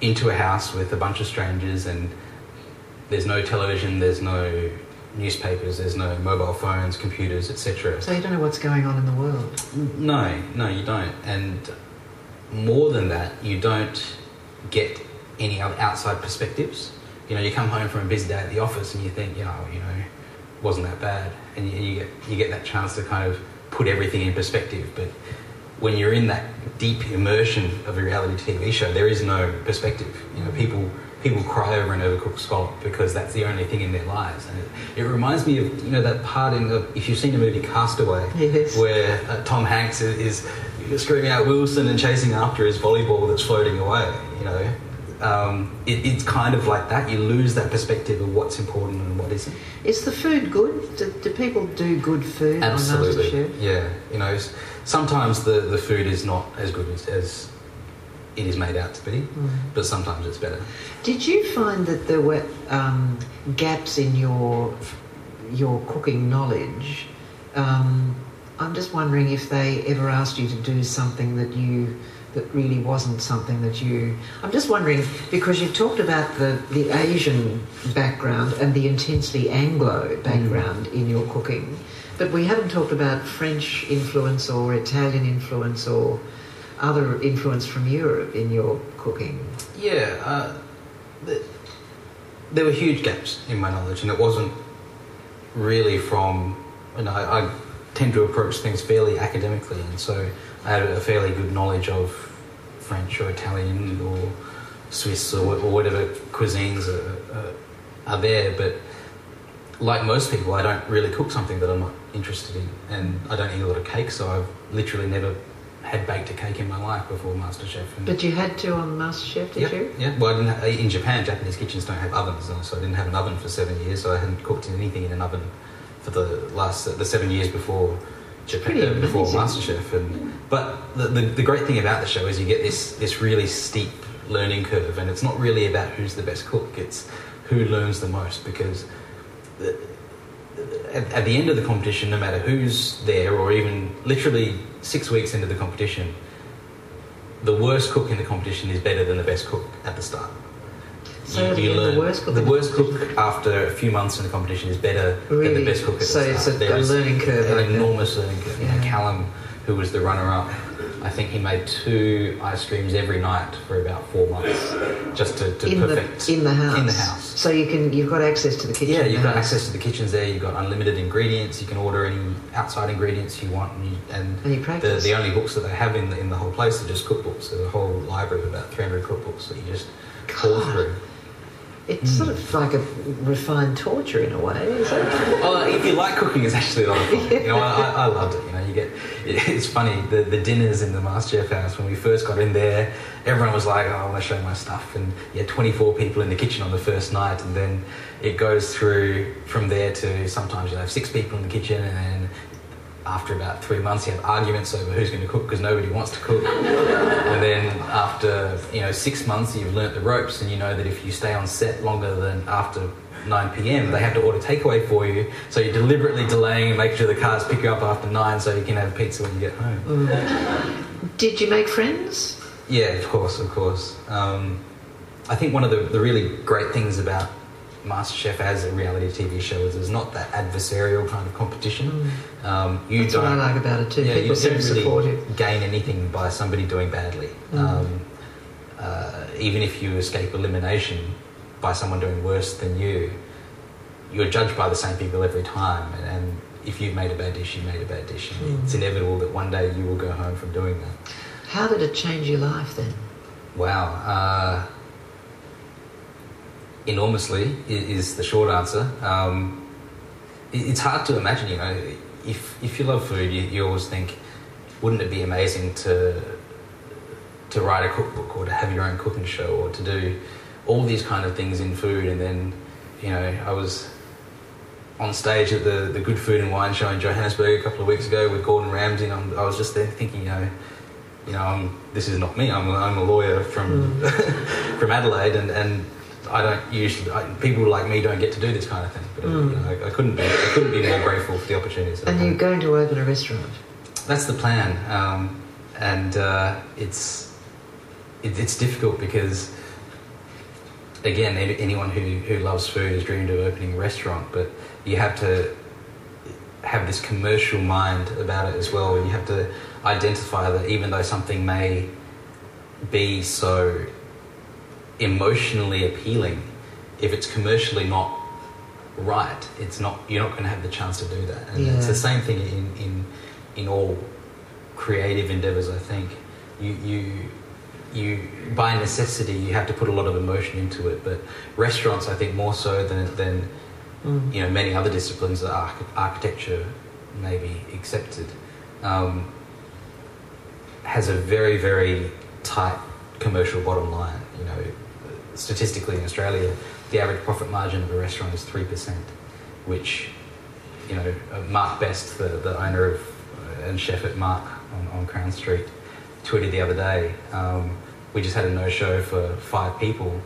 into a house with a bunch of strangers and there's no television, there's no newspapers, there's no mobile phones, computers, etc. So you don't know what's going on in the world. No, no, you don't. And more than that, you don't get any other outside perspectives. You know, you come home from a busy day at the office and you think, you know, you know, wasn't that bad, and you, you get you get that chance to kind of put everything in perspective. But when you're in that deep immersion of a reality TV show, there is no perspective. You know, people people cry over an overcooked scallop because that's the only thing in their lives. And it, it reminds me of you know that part in the, if you've seen the movie Castaway, Yes. where uh, Tom Hanks is, is screaming out Wilson and chasing after his volleyball that's floating away. You know, um, it, it's kind of like that. You lose that perspective of what's important and what isn't. Is the food good? Do, do people do good food on Absolutely, yeah. You know, sometimes the, the food is not as good as, as it is made out to be, Mm. but sometimes it's better. Did you find that there were um, gaps in your your cooking knowledge? Um, I'm just wondering if they ever asked you to do something that you that really wasn't something that you. I'm just wondering because you've talked about the the Asian background and the intensely Anglo background in your cooking, but we haven't talked about French influence or Italian influence or other influence from Europe in your cooking. Yeah, uh, th- there were huge gaps in my knowledge, and it wasn't really from. You know, I, I tend to approach things fairly academically, and so I had a fairly good knowledge of French or Italian or Swiss or, or whatever cuisines are, are, are there. But like most people, I don't really cook something that I'm not interested in, and I don't eat a lot of cake, so I've literally never had baked a cake in my life before MasterChef. And But you had to on MasterChef, did yeah, you? yeah. Well, I didn't ha in Japan, Japanese kitchens don't have ovens, so I didn't have an oven for seven years. So I hadn't cooked anything in an oven for the last the seven years before Japan, uh, before. MasterChef. And but the, the the great thing about the show is you get this this really steep learning curve, and it's not really about who's the best cook. It's who learns the most because. The, at, at the end of the competition, no matter who's there, or even literally six weeks into the competition, the worst cook in the competition is better than the best cook at the start. So at the end, the worst cook the worst cook after a few months in the competition is better than the best cook at So the it's a- a learning curve an like that. enormous learning curve. You know, Yeah. Callum, who was the runner-up, I think he made two ice creams every night for about four months, just to, to in perfect the in the house. In the house. So you can you've got access to the kitchen. Yeah, you've got house. access to the kitchens there. You've got unlimited ingredients. You can order any outside ingredients you want, and, you, and, And you the, practice. the only books that they have in the, in the whole place are just cookbooks. There's a whole library of about 300 cookbooks that you just pour God. through. It's sort of like a refined torture in a way. Is it? Well, if you like cooking, it's actually a lot of fun. You know, I, I, loved it. You know, you get it's funny the the dinners in the MasterChef house when we first got in there. Everyone was like, "Oh, I want to show my stuff," and you had 24 people in the kitchen on the first night, and then it goes through from there to sometimes you'll have six people in the kitchen, and then after about three months, you have arguments over who's going to cook because nobody wants to cook. and then after you know six months, you've learnt the ropes, and you know that if you stay on set longer than after 9 p.m., they have to order takeaway for you. So you're deliberately delaying and making sure the cars pick you up after nine, so you can have pizza when you get home. Did you make friends? Yeah, of course, of course. Um, I think one of the, the really great things about MasterChef as a reality TV show is there's not that adversarial kind of competition. Um, you That's what I like about it too. yeah, People you seem don't really supportive. gain anything by somebody doing badly. Mm. Um, uh, even if you escape elimination by someone doing worse than you, you're judged by the same people every time. And, and if you've made a bad dish, you made a bad dish. And Mm. It's inevitable that one day you will go home from doing that. How did it change your life then? Wow. Uh, enormously is the short answer. Um, it's hard to imagine, you know, if, if you love food, you, you always think, wouldn't it be amazing to, to write a cookbook or to have your own cooking show or to do all these kind of things in food? And then, you know, I was on stage at the, the Good Food and Wine Show in Johannesburg a couple of weeks ago with Gordon Ramsay, and I'm, I was just there thinking, you know, you know, I'm, this is not me. I'm a, I'm a lawyer from from Adelaide, and, and I don't usually I, people like me don't get to do this kind of thing. But Mm. you know, I, I couldn't be I couldn't be more grateful for the opportunities. And you're going to open a restaurant. That's the plan, um, and uh, it's it, it's difficult because again, anyone who, who loves food has dreamed of opening a restaurant, but you have to have this commercial mind about it as well. and You have to identify that even though something may be so emotionally appealing, if it's commercially not right, it's not you're not going to have the chance to do that. And it's the same thing in, in in all creative endeavors. I think you you you by necessity you have to put a lot of emotion into it. But restaurants, I think, more so than than Mm. you know many other disciplines that arch- architecture may be accepted um, has a very very tight commercial bottom line you know statistically in australia the average profit margin of a restaurant is 3% which you know uh, mark best the, the owner of uh, and chef at Marque on, on crown street tweeted the other day um, we just had a no-show for five people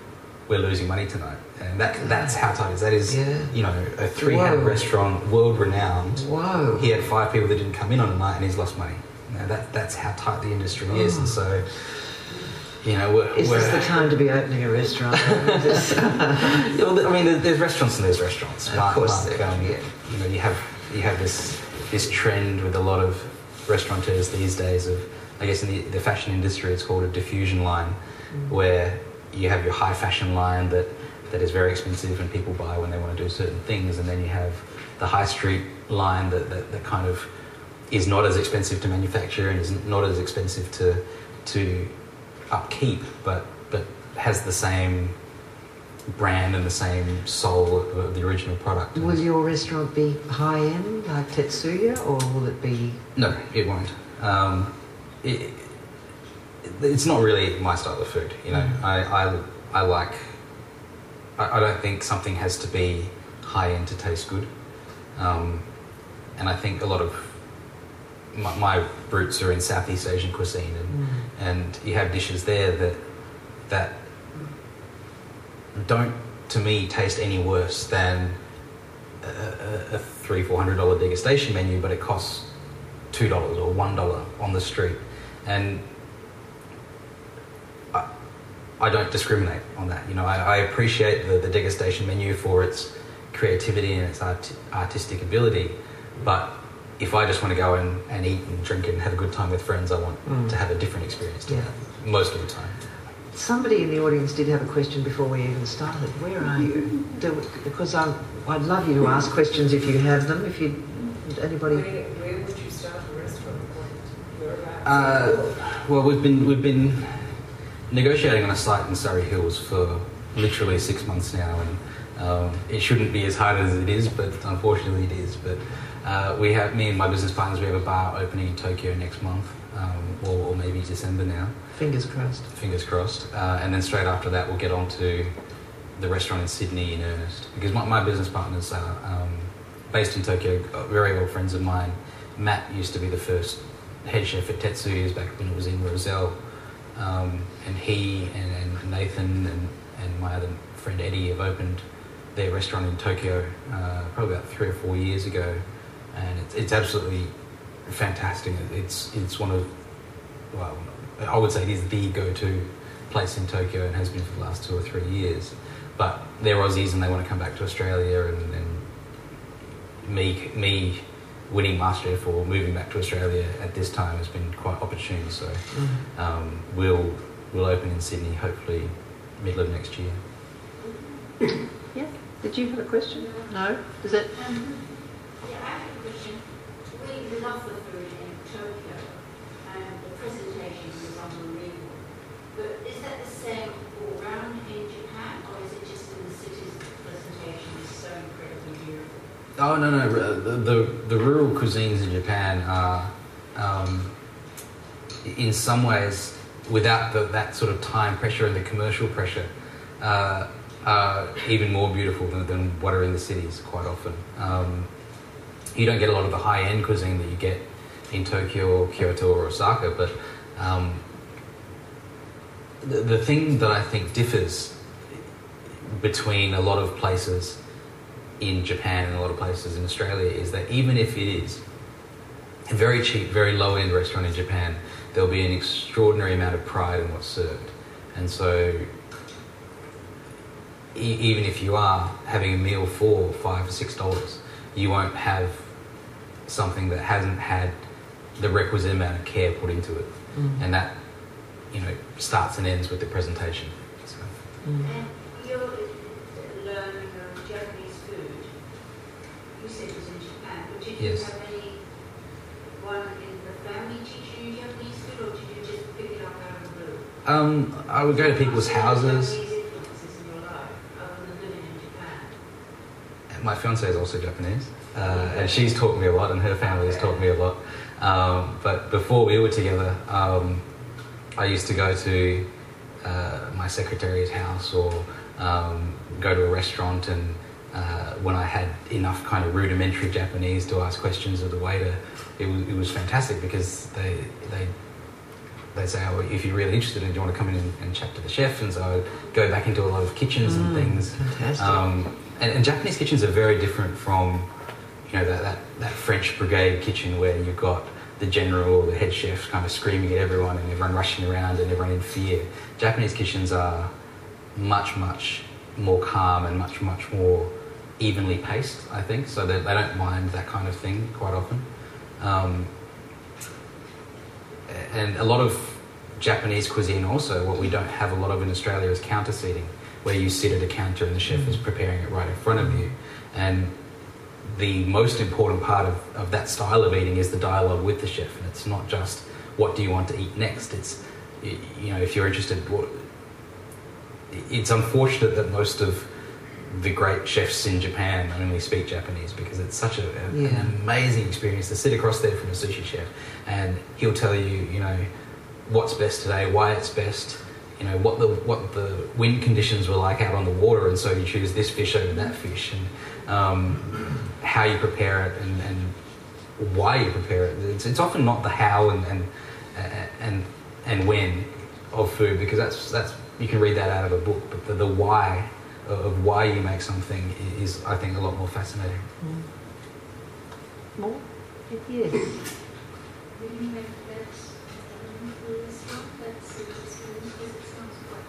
we're losing money tonight and that, that's how tight it is that is Yeah. you know, a three-hat restaurant, world renowned. Whoa. He had five people that didn't come in on a night, and he's lost money. You know, that that's how tight the industry is, and so you know, we're, Is we're this the time to be opening a restaurant? Yeah, well, I mean, there- there's restaurants and there's restaurants. Of course Mark, um, yeah. You know, you have you have this this trend with a lot of restaurateurs these days of, I guess, in the, the fashion industry, it's called a diffusion line, Mm. where you have your high fashion line that that is very expensive and people buy when they want to do certain things, and then you have the high street line that, that, that kind of is not as expensive to manufacture and is not as expensive to to upkeep, but but has the same brand and the same soul of the original product. will your restaurant be high end, like Tetsuya, or will it be? No, it won't. Um, it, it's not really my style of food. You know, Mm. I, I, I like. I, I don't think something has to be high end to taste good, um, and I think a lot of my, my roots are in Southeast Asian cuisine, and mm. and you have dishes there that that don't to me taste any worse than a, a, a three four hundred dollar degustation menu, but it costs two dollars or one dollar on the street, and I, I don't discriminate on that. You know, I, I appreciate the, the degustation menu for its creativity and its art, artistic ability, but if I just want to go and, and eat and drink and have a good time with friends, I want Mm. to have a different experience to Yeah. that most of the time. Somebody in the audience did have a question before we even started. Where are you? Do, because I'm, I'd love you to ask questions if you have them. If you, anybody. Where, where would you start a restaurant? Uh, well, we've been we've been negotiating on a site in Surry Hills for literally six months now, and um, it shouldn't be as hard as it is, but unfortunately it is. But uh, we have me and my business partners. We have a bar opening in Tokyo next month, um, or, or maybe December now. Fingers crossed. Fingers crossed. Uh, and then straight after that, we'll get on to the restaurant in Sydney in earnest. Because my, my business partners are um, based in Tokyo, uh, very old friends of mine. Matt used to be the first head chef at Tetsuya's back when it was in Rozelle. Um, and he and, and Nathan and, and my other friend Eddie have opened their restaurant in Tokyo uh, probably about three or four years ago. And it's, it's absolutely fantastic. It's, it's one of, well, I would say it is the go-to place in Tokyo and has been for the last two or three years. But they're Aussies and they want to come back to Australia, and, and me me winning MasterChef or moving back to Australia at this time has been quite opportune. So Mm. um, we'll we'll open in Sydney hopefully middle of next year. Yeah. Did you have a question? No. Is it? Um, yeah, I have a question. We love the food in Tokyo, and the presentation was unbelievable. But is that the same all around in Japan, or is it just in the cities that the presentation is so incredibly beautiful? Oh no no the the, the rural cuisines in Japan are um, in some ways without the, that sort of time pressure and the commercial pressure uh, are even more beautiful than, than what are in the cities quite often. Um, you don't get a lot of the high end cuisine that you get in Tokyo or Kyoto or Osaka, but um, the, the thing that I think differs between a lot of places in Japan and a lot of places in Australia is that even if it is a very cheap, very low end restaurant in Japan, there'll be an extraordinary amount of pride in what's served. And so, e- even if you are having a meal for five or six dollars, you won't have something that hasn't had the requisite amount of care put into it. Mm. And that, you know, starts and ends with the presentation. So, Mm. And you're learning of Japanese food. You said it was in Japan, but did you Yes. have anyone in the family teaching you Japanese food, or did you just pick it up out of the blue? um, I would go to people's houses. Japanese influences in your life, other than living in Japan. My fiance is also Japanese, uh, and she's taught me a lot, and her family has taught me a lot. Um, but before we were together, um, I used to go to uh, my secretary's house or um, go to a restaurant, and uh, when I had enough kind of rudimentary Japanese to ask questions of the waiter, it was, it was fantastic because they they they say, oh, if you're really interested, and do you want to come in and, and chat to the chef? And so I would go back into a lot of kitchens and Mm, things. Fantastic. Um, and, and Japanese kitchens are very different from, you know, that, that, that French brigade kitchen where you've got the general the head chef kind of screaming at everyone and everyone rushing around and everyone in fear. Japanese kitchens are much, much more calm and much, much more evenly paced, I think, so that they don't mind that kind of thing quite often. Um, and a lot of Japanese cuisine also, what we don't have a lot of in Australia is counter seating, where you sit at a counter and the chef is mm. preparing it right in front of you. And the most important part of, of that style of eating is the dialogue with the chef. And it's not just what do you want to eat next. It's, you know, if you're interested, what, it's unfortunate that most of the great chefs in Japan only speak Japanese because it's such a, a- Yeah. an amazing experience to sit across there from a sushi chef and he'll tell you, you know, what's best today, why it's best, you know, what the what the wind conditions were like out on the water, and so you choose this fish over that fish, and um, how you prepare it, and, and why you prepare it. It's, it's often not the how and and and and when of food because that's that's you can read that out of a book, but the, the why of why you make something is, I think, a lot more fascinating. Mm. More? Yes. Will you make that um, for this one? That's the experience because it sounds quite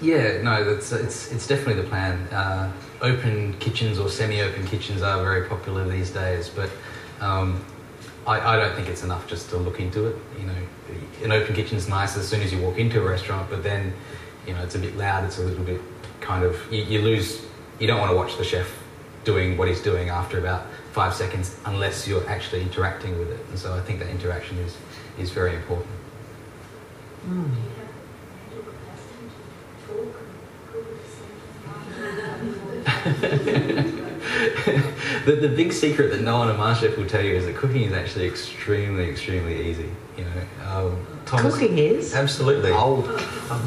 Yeah, no, that's it's it's definitely the plan. Uh, open kitchens or semi-open kitchens are very popular these days, but Um, I, I don't think it's enough just to look into it. You know, an open kitchen is nice as soon as you walk into a restaurant, but then, you know, it's a bit loud. It's a little bit kind of you, you lose. You don't want to watch the chef doing what he's doing after about five seconds unless you're actually interacting with it. And so I think that interaction is is very important. Mm. Do you have mental capacity to talk and cook at the the, big secret that no one at MasterChef will tell you is that cooking is actually extremely, extremely easy. You know, um, Thomas, Cooking is. absolutely. Old.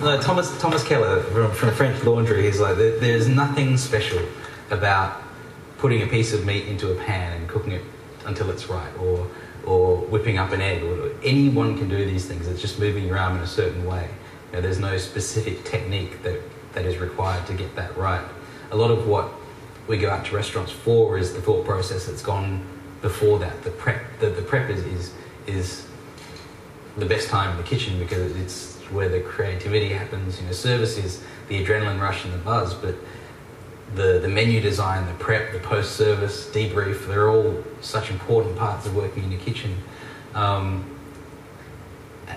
No, Thomas Thomas Keller from, from French Laundry. He's like, there, there's nothing special about putting a piece of meat into a pan and cooking it until it's right, or or whipping up an egg. Or anyone can do these things. It's just moving your arm in a certain way. You know, there's no specific technique that that is required to get that right. A lot of what we go out to restaurants for is the thought process that's gone before that. The prep, the, the prep is, is is the best time in the kitchen because it's where the creativity happens. You know, service is the adrenaline rush and the buzz, but the the menu design, the prep, the post service debrief, they're all such important parts of working in the kitchen. Um,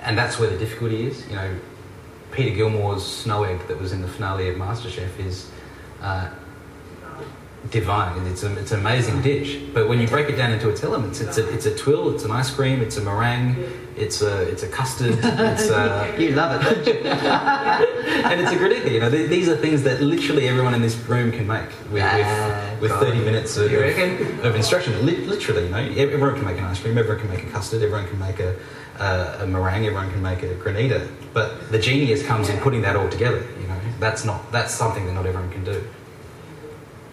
and that's where the difficulty is. You know, Peter Gilmore's snow egg that was in the finale of MasterChef is uh, divine. It's a, it's an amazing dish. But when you break it down into its elements, it's a, it's a tuile, it's an ice cream, it's a meringue, it's a, it's a custard, it's a, You love it, don't you? and it's a granita. You know, th- these are things that literally everyone in this room can make with, Ah, with, with 30 minutes of, of instruction. Li- literally, you know, everyone can make an ice cream, everyone can make a custard, everyone can make a, uh, a meringue, everyone can make a granita. But the genius comes in putting that all together. You know, that's not that's something that not everyone can do.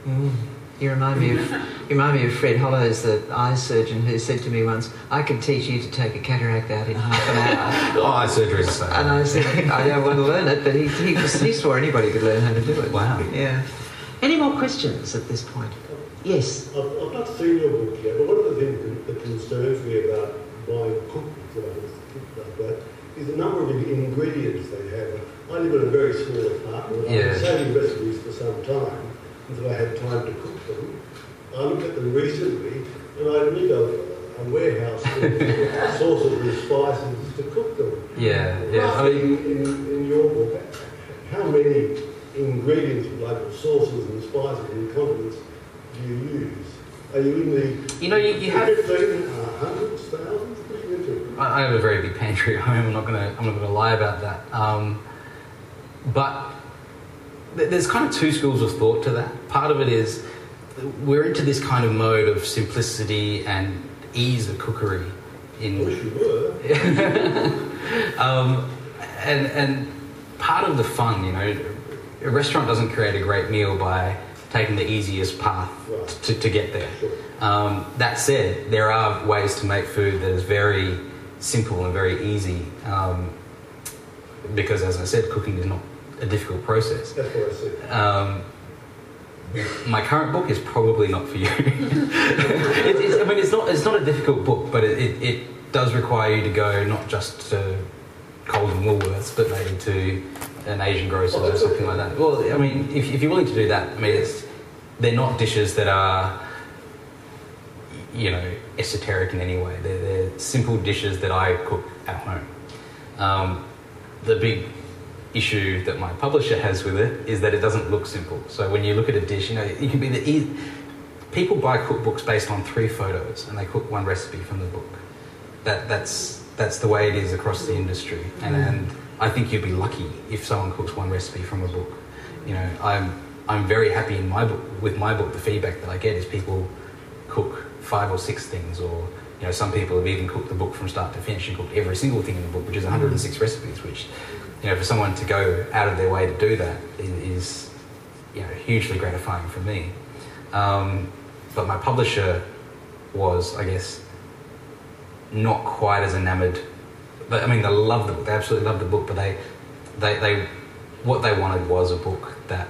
Mm. You remind me of you remind me of Fred Hollows, the eye surgeon, who said to me once, "I could teach you to take a cataract out in half an hour." Oh, eye surgery is the same. And I said, "I don't want to learn it," but he, he, he swore anybody could learn how to do it. Wow. Yeah. Any more questions at this point? Yes. I've, I've not seen your book yet, but one of the things that concerns me about buying cookbooks and like that is the number of ingredients they have. I live in a very small apartment. I've Yeah. been saving recipes for some time until I had time to cook them. I looked at them recently and I need a, a warehouse of sauces and spices to cook them. Yeah, yeah. I mean, in, in your book, how many ingredients, like sauces and spices and condiments, do you use? Are you in the you know, you, you have. 15, uh, hundreds, thousands? What are you into? I I have a very big pantry at home. I'm not gonna. I'm not gonna lie about that. Um, but there's kind of two schools of thought to that. Part of it is we're into this kind of mode of simplicity and ease of cookery. In wish you were. um, and and part of the fun, you know, a restaurant doesn't create a great meal by taking the easiest path Right. to, to get there. Sure. Um, that said, there are ways to make food that is very simple and very easy. Um, because, as I said, cooking is not a difficult process. That's what I. Um, my current book is probably not for you. it, it's, I mean, it's not. It's not a difficult book, but it, it, it does require you to go not just to Coles and Woolworths, but maybe to an Asian grocer or something like that. Well, I mean, if, if you're willing to do that, I mean, it's, they're not dishes that are, you know, esoteric in any way. They're, they're simple dishes that I cook at home. Um, the big issue that my publisher has with it is that it doesn't look simple. So when you look at a dish, you know, it can be the e- people buy cookbooks based on three photos and they cook one recipe from the book. That that's that's the way it is across the industry, and, mm. and I think you'd be lucky if someone cooks one recipe from a book. You know, I'm I'm very happy in my book with my book. The feedback that I get is people cook five or six things, or you know, some people have even cooked the book from start to finish and cooked every single thing in the book, which is 106 recipes. Which, you know, for someone to go out of their way to do that is, is you know, hugely gratifying for me. Um, but my publisher was, I guess, not quite as enamored. But I mean, they love the book. They absolutely love the book. But they, they, they, what they wanted was a book that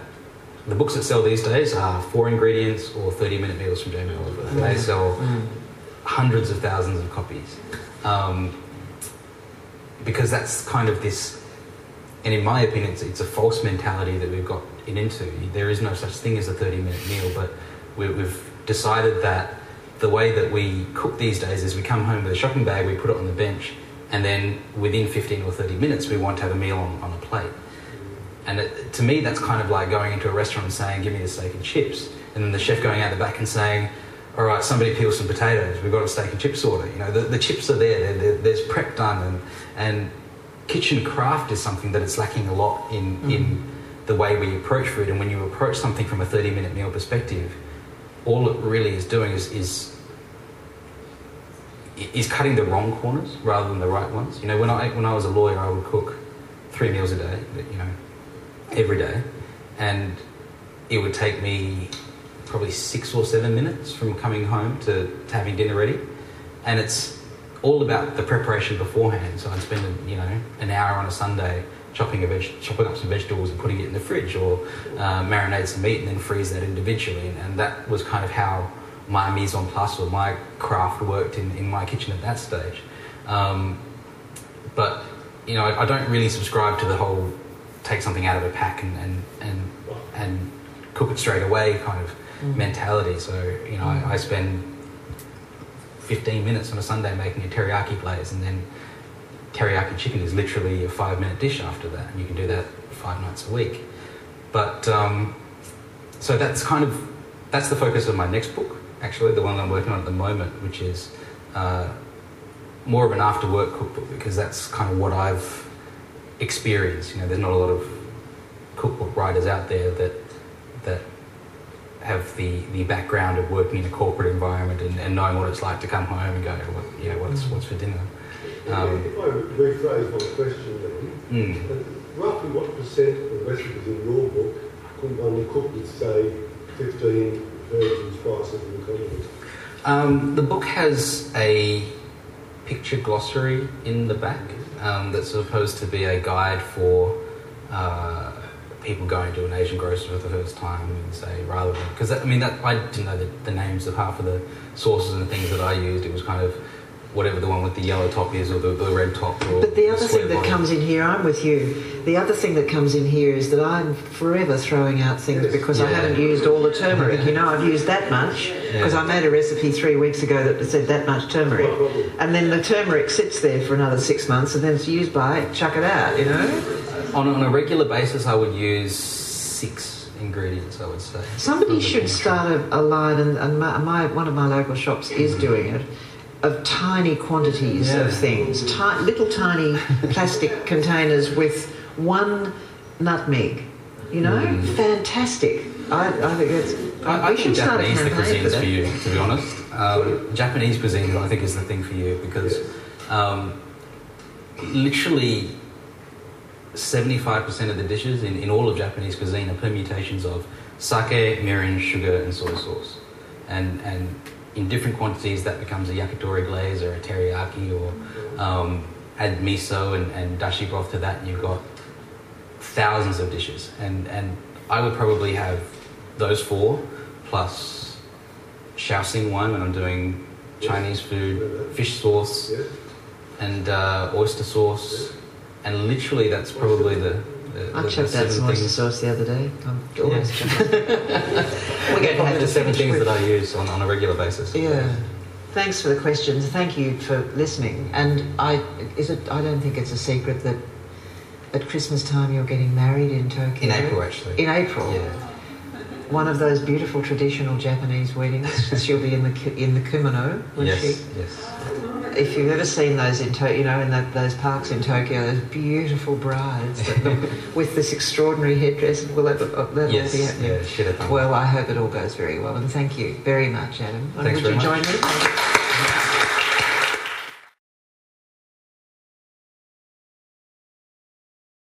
the books that sell these days are four ingredients or thirty-minute meals from Jamie Oliver. And they sell Mm. Hundreds of thousands of copies um, because that's kind of this. And in my opinion, it's, it's a false mentality that we've got into. There is no such thing as a thirty-minute meal, but we, we've decided that the way that we cook these days is we come home with a shopping bag, we put it on the bench, and then within 15 or 30 minutes, we want to have a meal on, on a plate. And it, to me, that's kind of like going into a restaurant and saying, "Give me the steak and chips," and then the chef going out the back and saying, "All right, somebody peel some potatoes. We've got a steak and chips order." You know, the, the chips are there. They're, they're, there's prep done, and and kitchen craft is something that it's lacking a lot in mm. in the way we approach food. And when you approach something from a 30 minute meal perspective, all it really is doing is is is cutting the wrong corners rather than the right ones. You know, when I when I was a lawyer, I would cook three meals a day. You know, every day, and it would take me probably six or seven minutes from coming home to, to having dinner ready, and it's all about the preparation beforehand. So I'd spend you know an hour on a Sunday chopping a veg- chopping up some vegetables and putting it in the fridge, or uh, marinate some meat and then freeze that individually, and, and that was kind of how my mise en place or my craft worked in, in my kitchen at that stage. Um, but you know, I, I don't really subscribe to the whole take something out of a pack and and and, and cook it straight away kind of mentality. So you know, I, I spend 15 minutes on a Sunday making a teriyaki glaze, and then teriyaki chicken is literally a five minute dish after that, and you can do that five nights a week. But um, so that's kind of that's the focus of my next book, actually, the one I'm working on at the moment, which is uh, more of an after work cookbook because that's kind of what I've experienced. You know, there's not a lot of cookbook writers out there that that have the, the background of working in a corporate environment and, and knowing what it's like to come home and go, what, you know, what's what's for dinner. Um, if I rephrase my question then, mm. roughly what percent of the recipes in your book could one cook with, say, 15 herbs and spices and condiments? Um, the book has a picture glossary in the back um, that's supposed to be a guide for uh, people going to an Asian grocer for the first time and say rather than because I mean that I didn't know the, the names of half of the sauces and the things that I used. It was kind of whatever the one with the yellow top is or the, the red top. Or But the other square thing that bottom. comes in here, I'm with you. The other thing that comes in here is that I'm forever throwing out things because I haven't used all the turmeric. You know, I've used that much because Yeah. I made a recipe three weeks ago that said that much turmeric. And then the turmeric sits there for another six months and then it's used by, it, chuck it out, you know? On, on a regular basis, I would use six ingredients. I would say Somebody should start a, a line, and, and my, my, one of my local shops is doing it, of tiny quantities Yeah. of things, ti- little tiny plastic containers with one nutmeg. You know, Mm. fantastic. I, I think it's. I, I think should Japanese the campaign cuisine for for you, to be honest. Um, Japanese cuisine, I think, is the thing for you because um, literally 75% of the dishes in, in all of Japanese cuisine are permutations of sake, mirin, sugar, and soy sauce. And, and in different quantities, that becomes a yakitori glaze or a teriyaki, or um, add miso and, and dashi broth to that, and you've got thousands of dishes. And, and I would probably have those four plus Shaoxing one when I'm doing Chinese food, fish sauce, and uh, oyster sauce, and literally that's probably the. the, I the, chucked the out seven some oyster things. sauce the other day. Oh, I'm always Yeah. We're going to have the seven things with- that I use on, on a regular basis. Yeah. Thanks for the questions. Thank you for listening. And I is it I don't think it's a secret that at Christmas time you're getting married in Tokyo. In April, actually. In April. Yeah. One of those beautiful traditional Japanese weddings. She'll be in the in the kimono, Yes. she? Yes. If you've ever seen those in Tokyo, you know, in that, those parks in Tokyo, those beautiful brides that look, with this extraordinary headdress. Will uh, that, that'll Yes. be happening? Yeah. Well, I hope it all goes very well, and thank you very much, Adam. Thanks Would you much. join me?